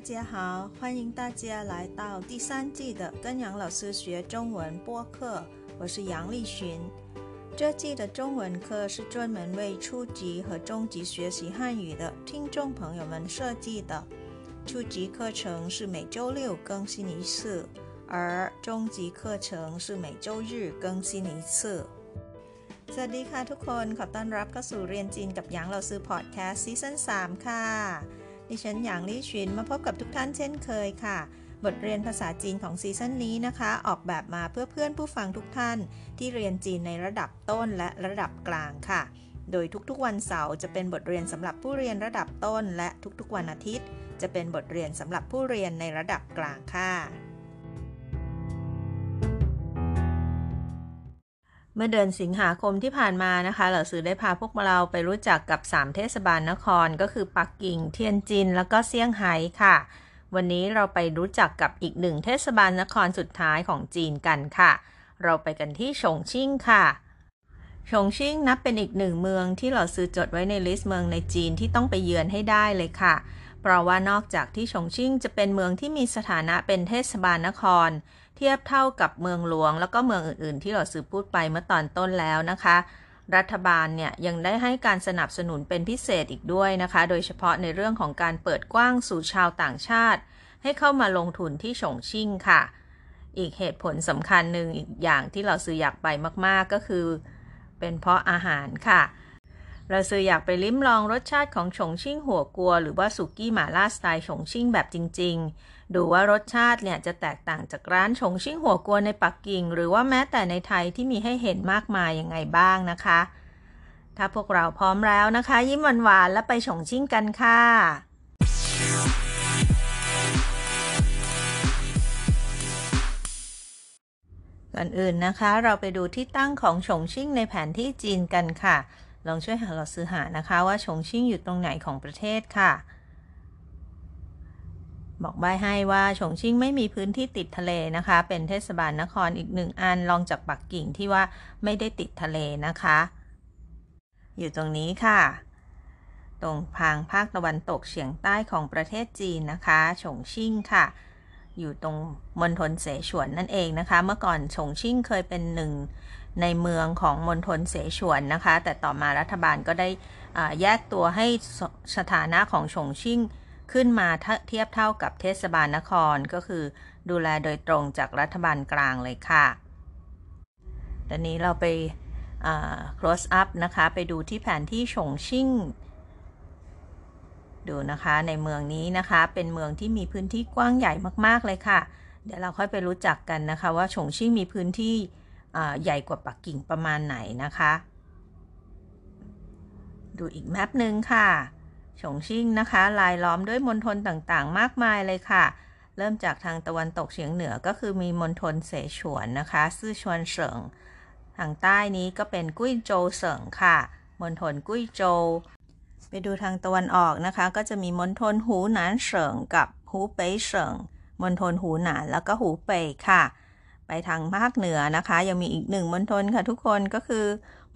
家好，欢迎大家来到第三季的跟杨老师学中文播客，我是杨丽群。这季的中文课是专门为初级和中级学习汉语的听众朋友们设计的。初级课程是每周六更新一次，而中级课程是每周日更新一次。สวัสดีค่ะทุกคนขอต้อนรับเข้าสู่เรียนจีนกับหยางเราซื้อพอดแคสต์ซีซั่น3ค่ะ ดิฉันหยางลี่ชินมาพบกับทุกท่านเช่นเคยค่ะ บทเรียนภาษาจีนของซีซั่นนี้นะคะ ออกแบบมาเพื่อเพื่อนผู้ฟังทุกท่าน ที่เรียนจีนในระดับต้นและระดับกลางค่ะ โดยทุกๆวันเสาร์จะเป็นบทเรียนสำหรับผู้เรียนระดับต้น และทุกๆวันอาทิตย์ จะเป็นบทเรียนสำหรับผู้เรียนในระดับกลางค่ะ เมื่อเดือนสิงหาคมที่ผ่านมานะคะเหล่าสื่อได้พาพวกเราไปรู้จักกับ 3 เทศบาลนคร ก็คือปักกิ่ง เทียนจิน แล้วก็เซี่ยงไฮ้ค่ะ วันนี้เราไปรู้จักกับอีกหนึ่งเทศบาลนครสุดท้ายของจีนกันค่ะ เราไปกันที่ฉงชิ่งค่ะฉงชิ่งนับเป็นอีกหนึ่งเมืองที่เราซื้อจดไว้ในลิสต์เมืองในจีนที่ต้องไปเยือนให้ได้เลยค่ะ เพราะว่านอกจากที่ฉงชิ่งจะเป็นเมืองที่มีสถานะเป็นเทศบาลนคร ทียบเท่ากับเมืองหลวง แล้วก็เมืองอื่น ๆ ที่เราสืบพูดไปเมื่อตอนต้นแล้วนะคะ รัฐบาลเนี่ยยังได้ให้การสนับสนุนเป็นพิเศษอีกด้วยนะคะ โดยเฉพาะในเรื่องของการเปิดกว้างสู่ชาวต่างชาติ ให้เข้ามาลงทุนที่ฉงชิ่งค่ะ อีกเหตุผลสำคัญหนึ่งอีกอย่างที่เราซื้ออยากไปมาก ๆ ก็คือ เป็นเพราะอาหารค่ะเราซื้ออยากไปลิ้มลองรสชาติของฉงชิ่งหัวกัว หรือว่าสุกี้หม่าล่าสไตล์ฉงชิ่งแบบจริง ๆ ดูว่ารสชาติเนี่ยจะแตกต่างจากร้านฉงชิ่งหัวกัวในปักกิ่ง หรือว่าแม้แต่ในไทยที่มีให้เห็นมากมายยังไงบ้างนะคะ ถ้าพวกเราพร้อมแล้วนะคะ ยิ้มหวานๆแล้วไปฉงชิ่งกันค่ะก่อนอื่นนะคะ เราไปดูที่ตั้งของฉงชิ่งในแผนที่จีนกันค่ะ ลองช่วยหาเราซื้อหานะคะว่าชงชิ่งอยู่ตรงไหนของประเทศค่ะ บอกใบให้ว่าชงชิ่งไม่มีพื้นที่ติดทะเลนะคะ เป็นเทศบาลนครอีกหนึ่งอันรองจากปักกิ่งที่ว่าไม่ได้ติดทะเลนะคะ อยู่ตรงนี้ค่ะ ตรงพางภาคตะวันตกเฉียงใต้ของประเทศจีนนะคะฉงชิ่งค่ะ อยู่ตรงมณฑลเสฉวนนั่นเองนะคะ เมื่อก่อนฉงชิ่งเคยเป็นหนึ่งในเมืองของมณฑลเสฉวนนะคะ แต่ต่อมารัฐบาลก็ได้แยกตัวให้สถานะของฉงชิ่ง ขึ้นมาเทียบเท่ากับเทศบาลนครก็คือดูแลโดยตรงจากรัฐบาลกลางเลยค่ะตอนนี้เราไป close up นะคะ ไปดูที่แผนที่ฉงชิ่ง ดูนะคะในเมืองนี้นะคะ เป็นเมืองที่มีพื้นที่กว้างใหญ่มาก ๆ เลยค่ะ เดี๋ยวเราค่อยไปรู้จักกันนะคะ ว่าฉงชิ่งมีพื้นที่ใหญ่กว่าปักกิ่งประมาณไหนนะคะ ดูอีกแมปหนึ่งค่ะ ฉงชิ่งนะคะลายล้อมด้วยมณฑลต่างๆ มากมายเลยค่ะ เริ่มจากทางตะวันตกเฉียงเหนือก็คือมีมณฑลเสฉวนนะคะซื่อชวนเฉิง ทางใต้นี้ก็เป็นกุ้ยโจวเฉิงค่ะมณฑลกุ้ยโจวไปดูทางตะวันออกนะคะ ก็จะมีมณฑลหูหนานเฉิงกับหูเป่ยเฉิงมณฑลหูหนานแล้วก็หูเป่ยค่ะ ไปทางภาคเหนือนะคะ ยังมีอีกหนึ่งมณฑลค่ะทุกคนก็คือ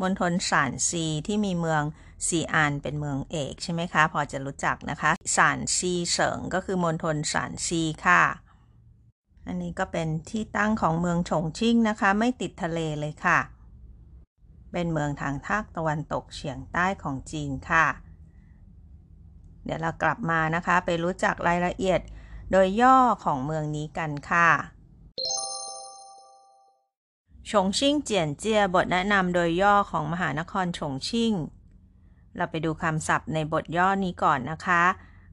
มณฑลสานซีที่มีเมืองซีอานเป็นเมืองเอกใช่ไหมคะ พอจะรู้จักนะคะสานซีเฉิงก็คือมณฑลสานซีค่ะ อันนี้ก็เป็นที่ตั้งของเมืองฉงชิ่งนะคะ ไม่ติดทะเลเลยค่ะ เป็นเมืองทางภาคตะวันตกเฉียงใต้ของจีนค่ะ เดี๋ยวเรากลับมานะคะ ไปรู้จักรายละเอียดโดยย่อของเมืองนี้กันค่ะ ฉงชิ่งเจียนเจียบทแนะนำโดยย่อของมหานครฉงชิ่ง เราไปดูคำศัพท์ในบทย่อนี้ก่อนนะคะ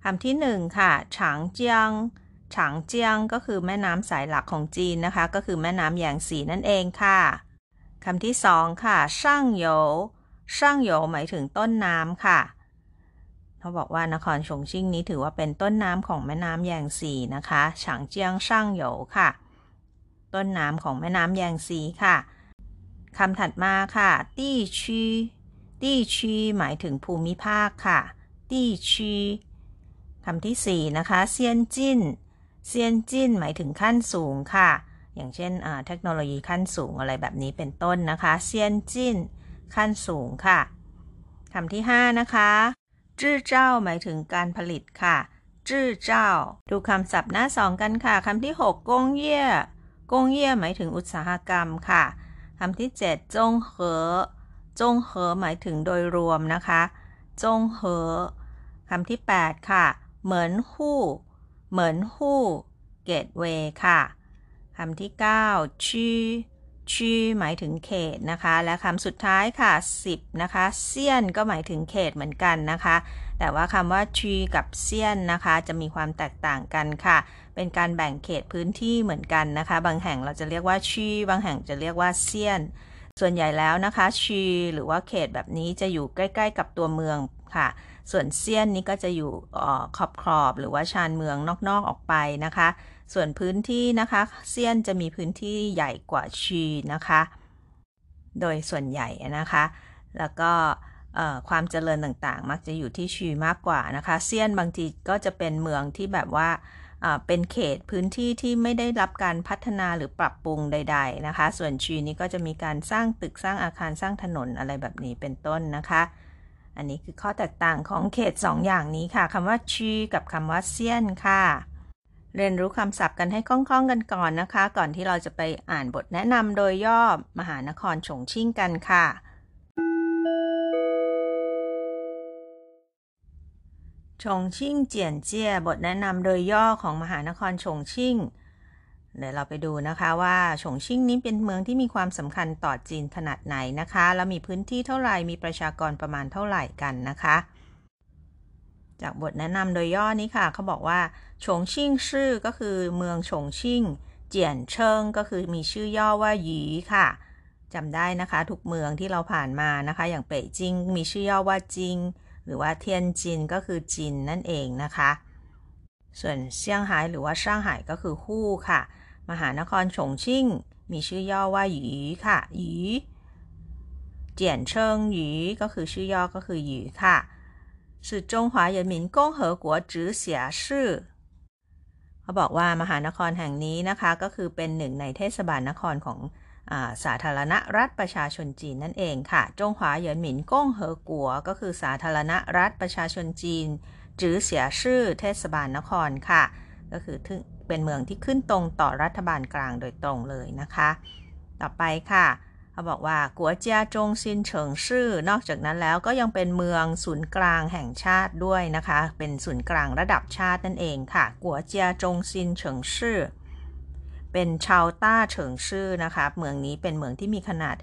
คำที่หนึ่งค่ะฉางเจียงฉางเจียงก็คือแม่น้ำสายหลักของจีนนะคะ ก็คือแม่น้ำแยางสีนั่นเองค่ะคำที่สองค่ะช่างโยช่างโยหมายถึงต้นน้ำค่ะเขาบอกว่านครฉงชิ่งนี้ถือว่าเป็นต้นน้ำของแม่น้ำแยงสีนะคะฉางเจียงช่างโยค่ะ ต้นน้ำของแม่น้ำแยงซีค่ะคำถัดมาค่ะ ตี้ชีตี้ชีหมายถึงภูมิภาคค่ะ ตี้ชีคำที่สี่นะคะเซียนจิ้นเซียนจิ้นหมายถึงขั้นสูงค่ะ อย่างเช่นเทคโนโลยีขั้นสูงอะไรแบบนี้เป็นต้นนะคะเซียนจิ้นขั้นสูงค่ะคำที่ห้านะคะจื้อเจ้าหมายถึงการผลิตค่ะจื้อเจ้า ดูคำศัพท์หน้าสองกันค่ะคำที่ 6กงเย่ กงเย่หมายถึงอุตสาหกรรมค่ะคำที่ 7 จงเหอจงเหอหมายถึงโดยรวมนะคะ จงเหอคำที่ 8 ค่ะ เหมือนหู้ เหมือนหู้ เกตเวย์ค่ะคำที่ 9ชีชีหมายถึงเขตนะคะ และคำสุดท้ายค่ะ 10 นะคะ เซียนก็หมายถึงเขตเหมือนกันนะคะ แต่ว่าคำว่าชีกับเซียนนะคะ จะมีความแตกต่างกันค่ะ เป็นการแบ่งเขตพื้นที่เหมือนกันนะคะ บางแห่งเราจะเรียกว่าชีบางแห่งจะเรียกว่าเซียน ส่วนใหญ่แล้วนะคะชีหรือว่าเขตแบบนี้จะอยู่ใกล้ ๆ กับตัวเมืองค่ะ ส่วนเซียนนี้ก็จะอยู่ขอบขอบหรือว่าชานเมืองนอกๆออกไปนะคะ ส่วนพื้นที่นะคะเซียนจะมีพื้นที่ใหญ่กว่าชีนะคะ โดยส่วนใหญ่นะคะ แล้วก็ ความเจริญต่างๆ มักจะอยู่ที่ชีมากกว่านะคะเซียนบางทีก็จะเป็นเมืองที่แบบว่าเป็นเขตพื้นที่ที่ไม่ได้รับการพัฒนาหรือปรับปรุงใด ๆ นะคะ ส่วนชีนี้ก็จะมีการสร้างตึกสร้างอาคารสร้างถนนอะไรแบบนี้เป็นต้นนะคะ อันนี้คือข้อแตกต่างของเขต 2ออย่างนี้ค่ะคำว่าชีกับคำว่าเซียนค่ะ เรียนรู้คำศัพท์กันให้คล่องๆกันก่อนนะคะ ก่อนที่เราจะไปอ่านบทแนะนำโดยย่อมหานครฉงชิ่งกันค่ะ ฉงชิ่งเจียนเจียบทแนะนำโดยย่อของมหานครฉงชิ่ง เดี๋ยวเราไปดูนะคะว่าฉงชิ่งนี้เป็นเมืองที่มีความสำคัญต่อจีนขนาดไหนนะคะ แล้วมีพื้นที่เท่าไหร่ มีประชากรประมาณเท่าไหร่กันนะคะ จากบทแนะนำโดยย่อนี้ค่ะ เขาบอกว่าฉงชิ่งชื่อก็คือเมืองฉงชิ่ง เจียนเชิงก็คือมีชื่อย่อว่าหยีค่ะจำได้นะคะ ทุกเมืองที่เราผ่านมานะคะ อย่างเป่ยจิง มีชื่อย่อว่าจิง หรือว่าเทียนจินก็คือจินนั่นเองนะคะ ส่วนเซี่ยงไฮ้หรือว่าช่างไฮ้ก็คือฮู้ค่ะ มหานครฉงชิ่ง มีชื่อย่อว่าหยีค่ะหยีเจียนเชิงหยีก็คือชื่อย่อก็คือหยีค่ะสื่อจงหวาเยนหมินกงเหอกัวจื้อเสียชื่อเขาบอกว่ามหานครแห่งนี้นะคะ ก็คือเป็นหนึ่งในเทศบาลนครของ สาธารณรัฐประชาชนจีนนั่นเองค่ะ จงหวาเหยินหมินก้งเหอกัว ก็คือสาธารณรัฐประชาชนจีน จื้อเสียชื่อเทศบาลนครค่ะ ก็คือเป็นเมืองที่ขึ้นตรงต่อรัฐบาลกลางโดยตรงเลยนะคะ ต่อไปค่ะ เขาบอกว่ากัวเจียจงซินเฉิงชื่อ นอกจากนั้นแล้วก็ยังเป็นเมืองศูนย์กลางแห่งชาติด้วยนะคะ เป็นศูนย์กลางระดับชาตินั่นเองค่ะ กัวเจียจงซินเฉิงชื่อ เป็นชาวต้าเฉิงชื่อนะคะ เมืองนี้เป็นเมืองที่มีขนาด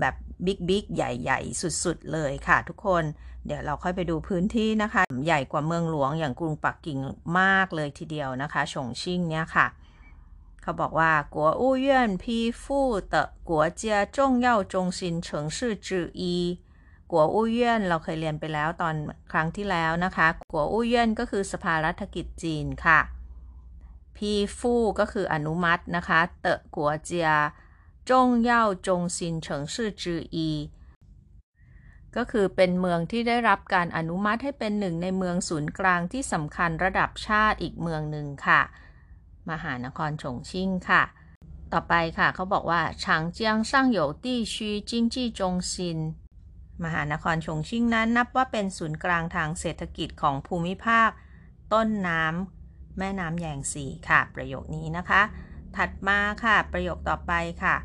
แบบบิ๊กบิ๊กใหญ่ๆ สุดๆ เลยค่ะทุกคน เดี๋ยวเราค่อยไปดูพื้นที่นะคะ ใหญ่กว่าเมืองหลวงอย่างกรุงปักกิ่งมากเลยทีเดียวนะคะชงชิ่งเนี่ยค่ะ เขาบอกว่ากัวอู้เย่นพีฟู่เตะกัวเจียจงเย่าจงซินเฉิงชื่อจืออีกัวอู้เย่นเราเคยเรียนไปแล้วตอนครั้งที่แล้วนะคะกัวอู้เย่นก็คือสภารัฐกิจจีนค่ะ พีฟู่ก็คืออนุมัตินะคะเตะกัวเจียจงเย่าจงซินเฉิงซื่อจืออีก็คือเป็นเมืองที่ได้รับการอนุมัติให้เป็นหนึ่งในเมืองศูนย์กลางที่สำคัญระดับชาติอีกเมืองหนึ่งค่ะ มหานครฉงชิ่งค่ะ ต่อไปค่ะเขาบอกว่าฉางเจียงซ่างโยตี้ชีจิงจี้จงซิน มหานครฉงชิ่งนั้นนับว่าเป็นศูนย์กลางทางเศรษฐกิจของภูมิภาค ต้นน้ำ แม่น้ำแยงสีค่ะ ประโยคนี้นะคะ ถัดมาค่ะ ประโยคต่อไปค่ะ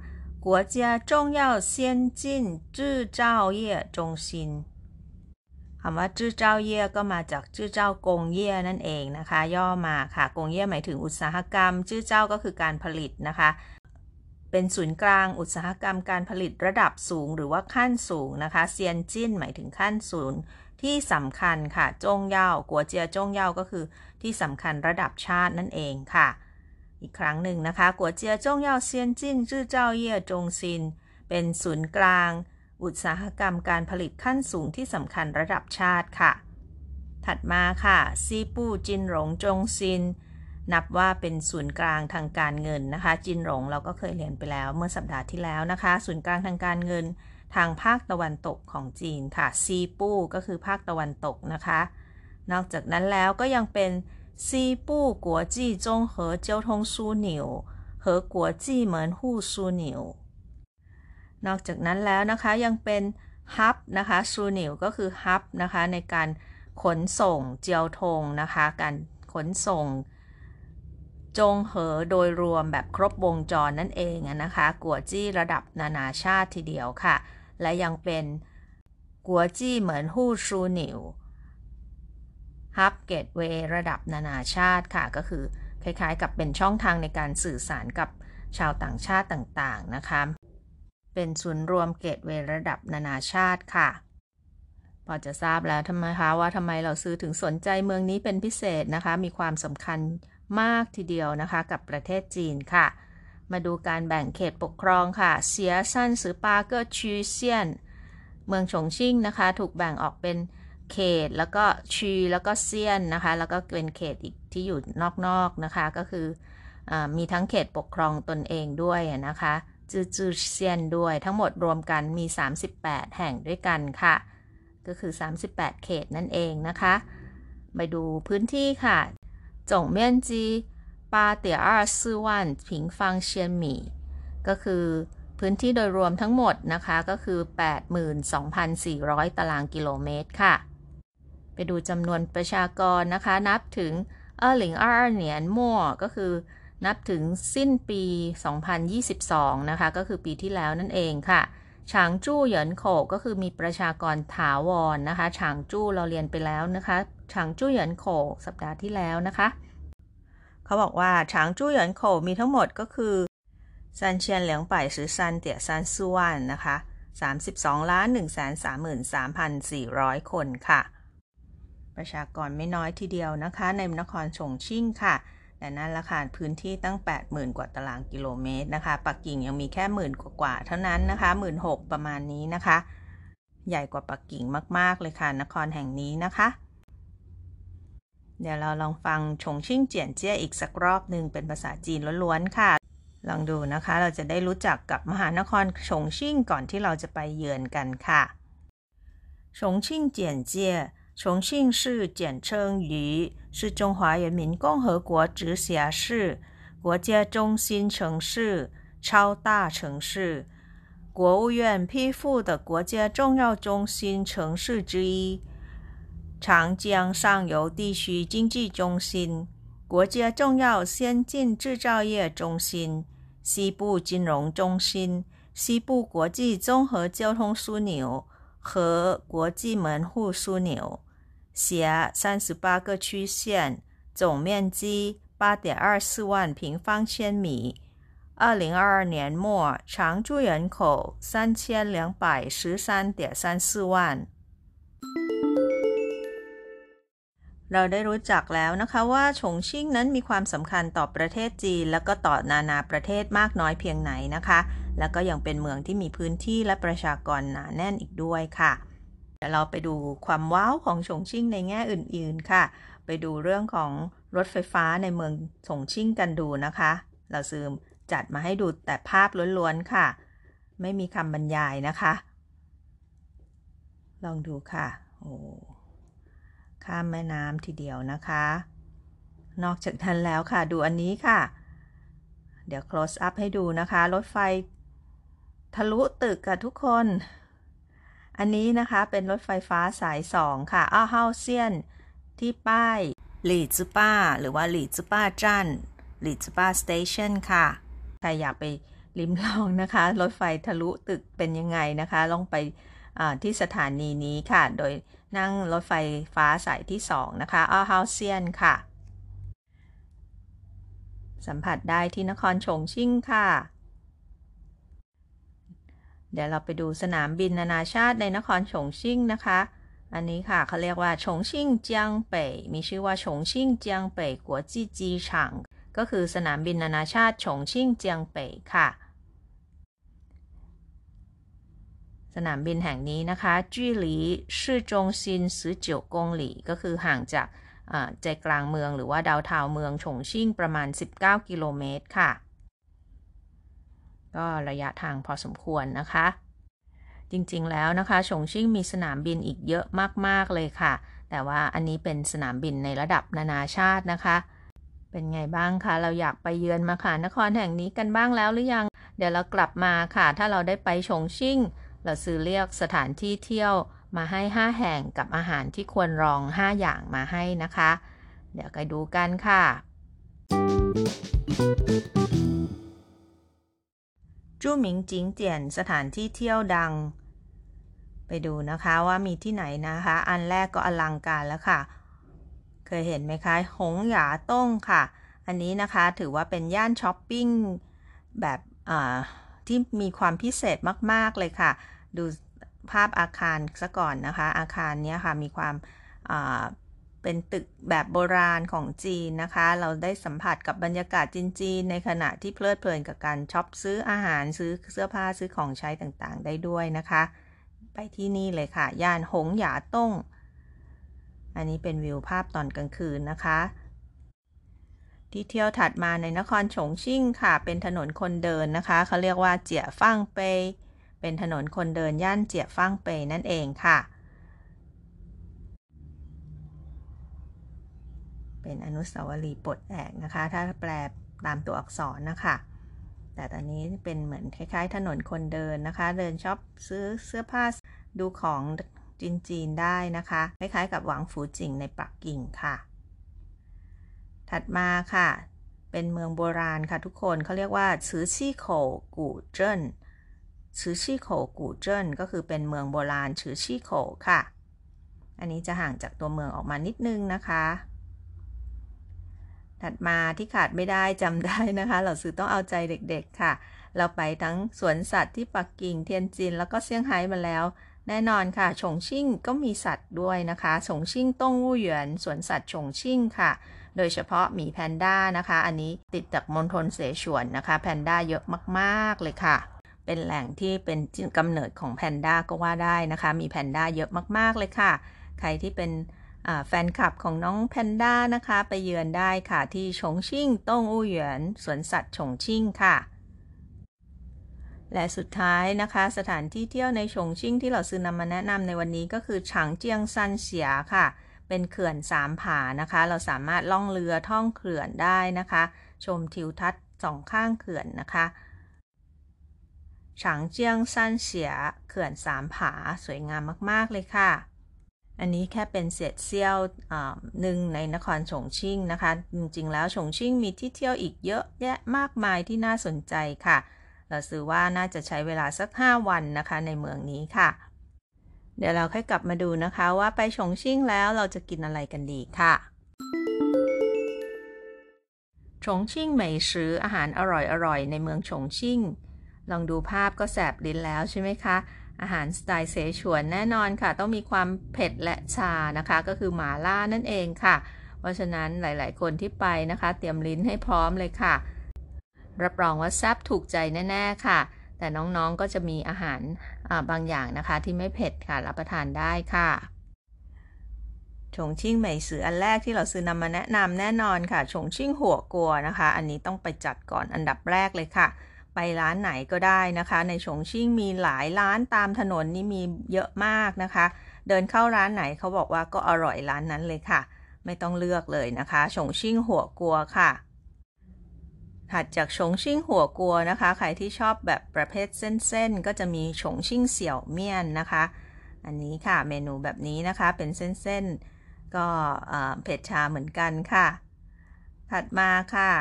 国家重要先进制造业中心คำว่าจื้อเจ้าเย่ก็มาจากจื้อเจ้ากงเย่นั่นเองนะคะ ย่อมาค่ะกงเย่หมายถึงอุตสาหกรรมจื้อเจ้าก็คือการผลิตนะคะ เป็นศูนย์กลางอุตสาหกรรมการผลิตระดับสูงหรือว่าขั้นสูงนะคะเซียนจิ้นหมายถึงขั้นสูง ที่สำคัญค่ะจงเย่ากัวเจียจงเย่าก็คือที่สำคัญระดับชาตินั่นเองค่ะ อีกครั้งหนึ่งนะคะกัวเจียจงเย่าเซียนจิ้นจื้อเจ้าเย่จงซิน เป็นศูนย์กลาง อุตสาหกรรมการผลิตขั้นสูงที่สำคัญระดับชาติค่ะ ถัดมาค่ะซีปู้จินหลงจงซิน นับว่าเป็นศูนย์กลางทางการเงินนะคะ จินหลงเราก็เคยเรียนไปแล้วเมื่อสัปดาห์ที่แล้วนะคะ ศูนย์กลางทางการเงิน ทางภาคตะวันตกของจีนค่ะ ซีปู้ก็คือภาคตะวันตกนะคะ นอกจากนั้นแล้วก็ยังเป็นซีปู้กัวจีจงเหอเจ้าทงซูหนียวเหอกัวจีเหมินหู้ซูหนียวนอกจากนั้นแล้วนะคะยังเป็นฮับนะคะซูนิวก็คือฮับนะคะในการขนส่งเจียวทงนะคะ การขนส่ง จงเหอโดยรวมแบบครบวงจรนั่นเองนะคะ กัวจี้ระดับนานาชาติทีเดียวค่ะ และยังเป็นกัวจี้เหมือนฮู้ชูนิวฮับเกตเวย์ระดับนานาชาติค่ะ ก็คือคล้ายๆ กับเป็นช่องทางในการสื่อสารกับชาวต่างชาติต่างๆ นะคะ เป็นศูนย์รวมเกตเวย์ระดับนานาชาติค่ะ พอจะทราบแล้วทำไมคะว่าทำไม 老师 ถึงสนใจเมืองนี้เป็นพิเศษนะคะ มีความสำคัญมากทีเดียวนะคะ กับประเทศจีนค่ะ มาดูการแบ่งเขตปกครองค่ะ 辖三十八个区县 เมืองฉงชิ่งนะคะ ถูกแบ่งออกเป็นเขตแล้วก็ 区 แล้วก็ 县 นะคะ แล้วก็เป็นเขตอีกที่อยู่นอกๆนะคะ ก็คืออมีทั้งเขตปกครองตนเองด้วยนะคะ自治县 ด้วยทั้งหมดรวมกันมี 38 แห่งด้วยกันค่ะ ก็คือ 38 เขตนั่นเองนะคะ ไปดูพื้นที่ค่ะจงเมียนจี 总面积8.24万平方千米ก็คือพื้นที่โดยรวมทั้งหมดนะคะ ก็คือ 82,400 ตารางกิโลเมตรค่ะ ไปดูจำนวนประชากรนะคะ นับถึงเออหลิงอาร์เหนียนมั่วก็คือนับถึงสิ้นปี 2022 นะคะ ก็คือปีที่แล้วนั่นเองค่ะฉางจู้เหยินโขก็คือมีประชากรถาวรนนะคะฉางจู้เราเรียนไปแล้วนะคะฉางจู้เหยินโขสัปดาห์ที่แล้วนะคะ เขาบอกว่าฉางจู้หยวนโขมีทั้งหมดก็คือซันเชียนเหลียงไปหรือซันเตี่ยซันซวนนะคะ32ล้าน1 3 3 3 4 0 คนค่ะ ประชากรไม่น้อยทีเดียวนะคะ ในนครชงชิ่งค่ะ แต่นั้นละค่ะพื้นที่ตั้ง 80,000 กว่าตารางกิโลเมตรนะคะ ปักกิ่งยังมีแค่หมื่นกว่าเท่านั้นนะคะหมื่นหประมาณนี้นะคะ ใหญ่กว่าปักกิ่งมากๆเลยค่ะ นครแห่งนี้นะคะ เดี๋ยวเราลองฟังชงชิ่งเจียนเจี้ยอีกสักรอบหนึ่งเป็นภาษาจีนล้วนๆค่ะลองดูนะคะ เราจะได้รู้จักกับมหานครฉงชิ่งก่อนที่เราจะไปเยือนกันค่ะฉงชิ่งเจียนเจีย重庆市简称渝是中华人民共和国直辖市国家中心城市超大城市国务院批复的国家重要中心城市之一 长江上游地区经济中心国家重要先进制造业中心西部金融中心、西部国际综合交通枢纽和国际门户枢纽，辖三十八个区县，总面积八点二四万平方千米。二零二二年末，常住人口三千两百十三点三四万。 เราได้รู้จักแล้วนะคะว่าฉงชิ่งนั้นมีความสำคัญต่อประเทศจีน แล้วก็ต่อนานาประเทศมากน้อยเพียงไหนนะคะ แล้วก็ยังเป็นเมืองที่มีพื้นที่และประชากรหนาแน่นอีกด้วยค่ะเดี๋ยวเราไปดูความว้าวของฉงชิ่งในแง่อื่น ๆค่ะ ไปดูเรื่องของรถไฟฟ้าในเมืองฉงชิ่งกันดูนะคะ เราซืมจัดมาให้ดูแต่ภาพล้วนๆค่ะ ไม่มีคำบรรยายนะคะ ลองดูค่ะ โอ้ ข้ามแม่น้ำทีเดียวนะคะ นอกจากนั้นแล้วค่ะดูอันนี้ค่ะ เดี๋ยว close up ให้ดูนะคะ รถไฟทะลุตึกค่ะทุกคน อันนี้นะคะเป็นรถไฟฟ้าสายสองค่ะ อ้าวเฮาเซียนที่ป้ายหลี่จื้อป้า หรือว่าหลี่จื้อป้าจันหลี่จื้อป้าสเตชันค่ะ ใครอยากไปลิ้มลองนะคะ รถไฟทะลุตึกเป็นยังไงนะคะ ลองไป ที่สถานีนี้ค่ะ โดยนั่งรถไฟฟ้าสายที่ 2 นะคะอ้าวเฮาเซียนค่ะ สัมผัสได้ที่นครชงชิ่งค่ะ เดี๋ยวเราไปดูสนามบินนานาชาติในนครชงชิ่งนะคะ อันนี้ค่ะเขาเรียกว่าชงชิ่งเจียงเป่ยมีชื่อว่าชงชิ่งเจียงเป่ยกัวจีจีฉางก็คือสนามบินนานาชาติชงชิ่งเจียงเป่ยค่ะ สนามบินแห่งนี้นะคะจุยหลีชื่อจงซินสือเจียวกงหลีก็คือห่างจากใจกลางเมืองหรือว่าดาวเทาเมืองฉงชิ่งประมาณ 19 กิโลเมตรค่ะ ก็ระยะทางพอสมควรนะคะ จริงๆแล้วนะคะฉงชิ่งมีสนามบินอีกเยอะมากๆเลยค่ะ แต่ว่าอันนี้เป็นสนามบินในระดับนานาชาตินะคะ เป็นไงบ้างคะเราอยากไปเยือนมาค่ะนครแห่งนี้กันบ้างแล้วหรือยัง เดี๋ยวเรากลับมาค่ะ ถ้าเราได้ไปฉงชิ่ง เราซื้อเรียกสถานที่เที่ยวมาให้ 5 แห่งกับอาหารที่ควรลอง 5 อย่างมาให้นะคะ เดี๋ยวไปดูกันค่ะจูหมิงจิงเจียนสถานที่เที่ยวดัง ไปดูนะคะว่ามีที่ไหนนะคะ อันแรกก็อลังการแล้วค่ะ เคยเห็นไหมคะหงหยาต้งค่ะ อันนี้นะคะถือว่าเป็นย่านช้อปปิ้งแบบที่มีความพิเศษมาก ๆ เลยค่ะ ดูภาพอาคารซะก่อนนะคะ อาคารนี้ค่ะมีความเป็นตึกแบบโบราณของจีนนะคะ เราได้สัมผัสกับบรรยากาศจีนๆในขณะที่เพลิดเพลินกับการช็อปซื้ออาหารซื้อเสื้อผ้าซื้อของใช้ต่างๆ ได้ด้วยนะคะ ไปที่นี่เลยค่ะ ย่านหงหยาต้ง อันนี้เป็นวิวภาพตอนกลางคืนนะคะ ที่เที่ยวถัดมาในนครฉงชิ่งค่ะ เป็นถนนคนเดินนะคะ เขาเรียกว่าเจี๋ยฟ่างเปย เป็นถนนคนเดินย่านเจียฟ่างเปยนั่นเองค่ะ เป็นอนุสาวรีย์ปลดแอกนะคะ ถ้าแปลตามตัวอักษรนะคะ แต่ตอนนี้เป็นเหมือนคล้ายๆ ถนนคนเดินนะคะ เดินช็อปซื้อเสื้อผ้าดูของจีนๆได้นะคะ คล้ายๆ กับหวังฟูจิงในปักกิ่งค่ะ ถัดมาค่ะ เป็นเมืองโบราณค่ะทุกคนเขาเรียกว่าซือชี่โขกู่เจิ้น ซือชี่โขกูเจิ้นก็คือเป็นเมืองโบราณซือชี่โขค่ะ อันนี้จะห่างจากตัวเมืองออกมานิดนึงนะคะ ถัดมาที่ขาดไม่ได้จำได้นะคะ เราซื้อต้องเอาใจเด็กๆค่ะ เราไปทั้งสวนสัตว์ที่ปักกิ่งเทียนจิน แล้วก็เซี่ยงไฮ้มาแล้ว แน่นอนค่ะฉงชิ่งก็มีสัตว์ด้วยนะคะฉงชิ่งต้งวู่หยวนสวนสัตว์ฉงชิ่งค่ะโดยเฉพาะหมีแพนด้านะคะ อันนี้ติดจากมณฑลเสฉวนนะคะ แพนด้าเยอะมาก ๆ เลยค่ะ เป็นแหล่งที่เป็นกำเนิดของแพนด้าก็ว่าได้นะคะ มีแพนด้าเยอะมาก ๆ เลยค่ะ ใครที่เป็นแฟนคลับของน้องแพนด้านะคะ ไปเยือนได้ค่ะที่ฉงชิ่งต้งอู้หยวนสวนสัตว์ฉงชิ่งค่ะ และสุดท้ายนะคะ สถานที่เที่ยวในฉงชิ่งที่เราซื้อนำมาแนะนำในวันนี้ก็คือฉางเจียงซันเสียค่ะ เป็นเขื่อนสามผานะคะ เราสามารถล่องเรือท่องเขื่อนได้นะคะ ชมทิวทัศน์สองข้างเขื่อนนะคะ ฉางเจียงซันเสียเขื่อนสามผาสวยงามมาก ๆ เลยค่ะ อันนี้แค่เป็นเศษเสี้ยวหนึ่งในนครฉงชิ่งนะคะ จริง ๆ แล้วฉงชิ่งมีที่เที่ยวอีกเยอะแยะมากมายที่น่าสนใจค่ะ เราซื้อว่าน่าจะใช้เวลาสัก 5 วันนะคะในเมืองนี้ค่ะ เดี๋ยวเราค่อยกลับมาดูนะคะว่าไปฉงชิ่งแล้วเราจะกินอะไรกันดีค่ะฉงชิ่งเหมยซืออาหารอร่อยๆในเมืองฉงชิ่ง ลองดูภาพก็แสบลิ้นแล้วใช่ไหมคะ อาหารสไตล์เสฉวนแน่นอนค่ะ ต้องมีความเผ็ดและชานะคะ ก็คือหมาล่านั่นเองค่ะ เพราะฉะนั้นหลาย ๆ คนที่ไปนะคะ เตรียมลิ้นให้พร้อมเลยค่ะ รับรองว่าแซ่บถูกใจแน่ ๆ ค่ะ แต่น้องๆก็จะมีอาหารบางอย่างนะคะ ที่ไม่เผ็ดค่ะ รับประทานได้ค่ะฉงชิ่งเหมยสืออันแรกที่เราซื้อนำมาแนะนำแน่นอนค่ะฉงชิ่งหัวกัวนะคะ อันนี้ต้องไปจัดก่อนอันดับแรกเลยค่ะ ไปร้านไหนก็ได้นะคะ ในฉงชิ่งมีหลายร้านตามถนนนี่มีเยอะมากนะคะ เดินเข้าร้านไหนเขาบอกว่าก็อร่อยร้านนั้นเลยค่ะ ไม่ต้องเลือกเลยนะคะฉงชิ่งหัวกัวค่ะถัดจากฉงชิ่งหัวกัวนะคะ ใครที่ชอบแบบประเภทเส้นๆก็จะมีฉงชิ่งเสี่ยวเมี่ยนนะคะ อันนี้ค่ะเมนูแบบนี้นะคะเป็นเส้นๆก็เผ็ดชาเหมือนกันค่ะ ถัดมาค่ะ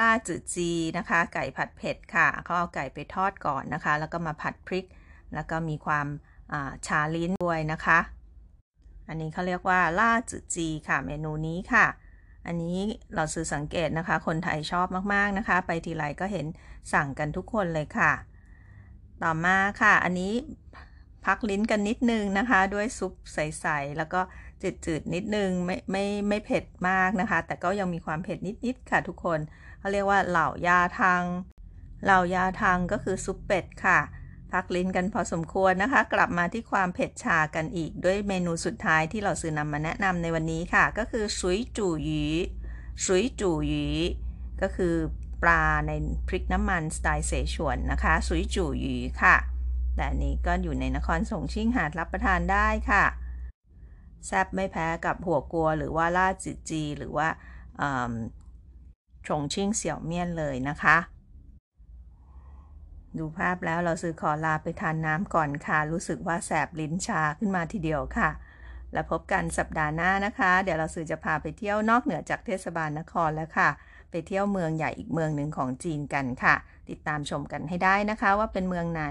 ล่าจืดจีนะคะ ไก่ผัดเผ็ดค่ะเขาเอาไก่ไปทอดก่อนนะคะ แล้วก็มาผัดพริก แล้วก็มีความชาลิ้นด้วยนะคะ อันนี้เขาเรียกว่าล่าจืดจีค่ะเมนูนี้ค่ะ อันนี้เราซื้อสังเกตนะคะ คนไทยชอบมากๆนะคะ ไปทีไรก็เห็นสั่งกันทุกคนเลยค่ะ ต่อมาค่ะ อันนี้พักลิ้นกันนิดนึงนะคะ ด้วยซุปใสๆแล้วก็จืดๆนิดนึงไม่ไม่ไม่เผ็ดมากนะคะ แต่ก็ยังมีความเผ็ดนิดๆค่ะทุกคน เขาเรียกว่าเหล่ายาทางเหล่ายาทางก็คือซุปเป็ดค่ะ พักลิ้นกันพอสมควรนะคะ กลับมาที่ความเผ็ดชากันอีกด้วยเมนูสุดท้ายที่เราซื้อนำมาแนะนำในวันนี้ค่ะ ก็คือสุยจู่หยีสุยจู่หยีก็คือปลาในพริกน้ำมันสไตล์เสฉวนนะคะสุยจู่หยีค่ะแต่นี้ก็อยู่ในนครสงชิ่งหาดรับประทานได้ค่ะ แซบไม่แพ้กับหัวกัวหรือว่าล่าจืจี หรือว่า ชงชิ่งเสี่ยวเมี่ยนเลยนะคะ ดูภาพแล้วเราซื้อขอลาไปทานน้ำก่อนค่ะ รู้สึกว่าแสบลิ้นชาขึ้นมาทีเดียวค่ะ และพบกันสัปดาห์หน้านะคะ เดี๋ยวเราสื่อจะพาไปเที่ยวนอกเหนือจากเทศบาลนครแล้วค่ะ ไปเที่ยวเมืองใหญ่อีกเมืองหนึ่งของจีนกันค่ะ ติดตามชมกันให้ได้นะคะว่าเป็นเมืองไหน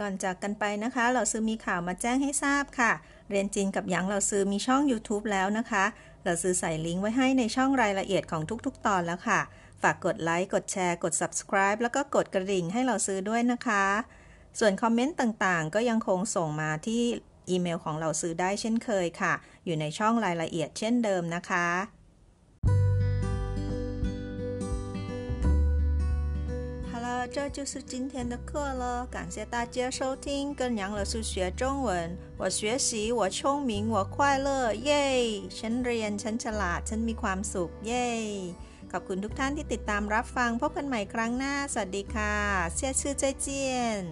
ก่อนจากกันไปนะคะ เราซื้อมีข่าวมาแจ้งให้ทราบค่ะ เรียนจีนกับหยางเราซื้อมีช่อง YouTube แล้วนะคะ เราซื้อใส่ลิงก์ไว้ให้ในช่องรายละเอียดของทุกๆ ตอนแล้วค่ะ ฝากกดไลค์ กดแชร์ กด subscribe แล้วก็กดกระดิ่งให้เราซื้อด้วยนะคะ ส่วนคอมเมนต์ต่างๆ ก็ยังคงส่งมาที่อีเมลของเราซื้อได้เช่นเคยค่ะ อยู่ในช่องรายละเอียดเช่นเดิมนะคะ 这就是今天的课了，感谢大家收听，跟杨老师学中文。我学习，我聪明，我快乐，เย้ฉันเรียน ฉันฉลาด ฉันมีความสุข เย้ ขอบคุณทุกท่านที่ติดตามรับฟัง พบกันใหม่ครั้งหน้า สวัสดีค่ะเสียชื่อใจเจียน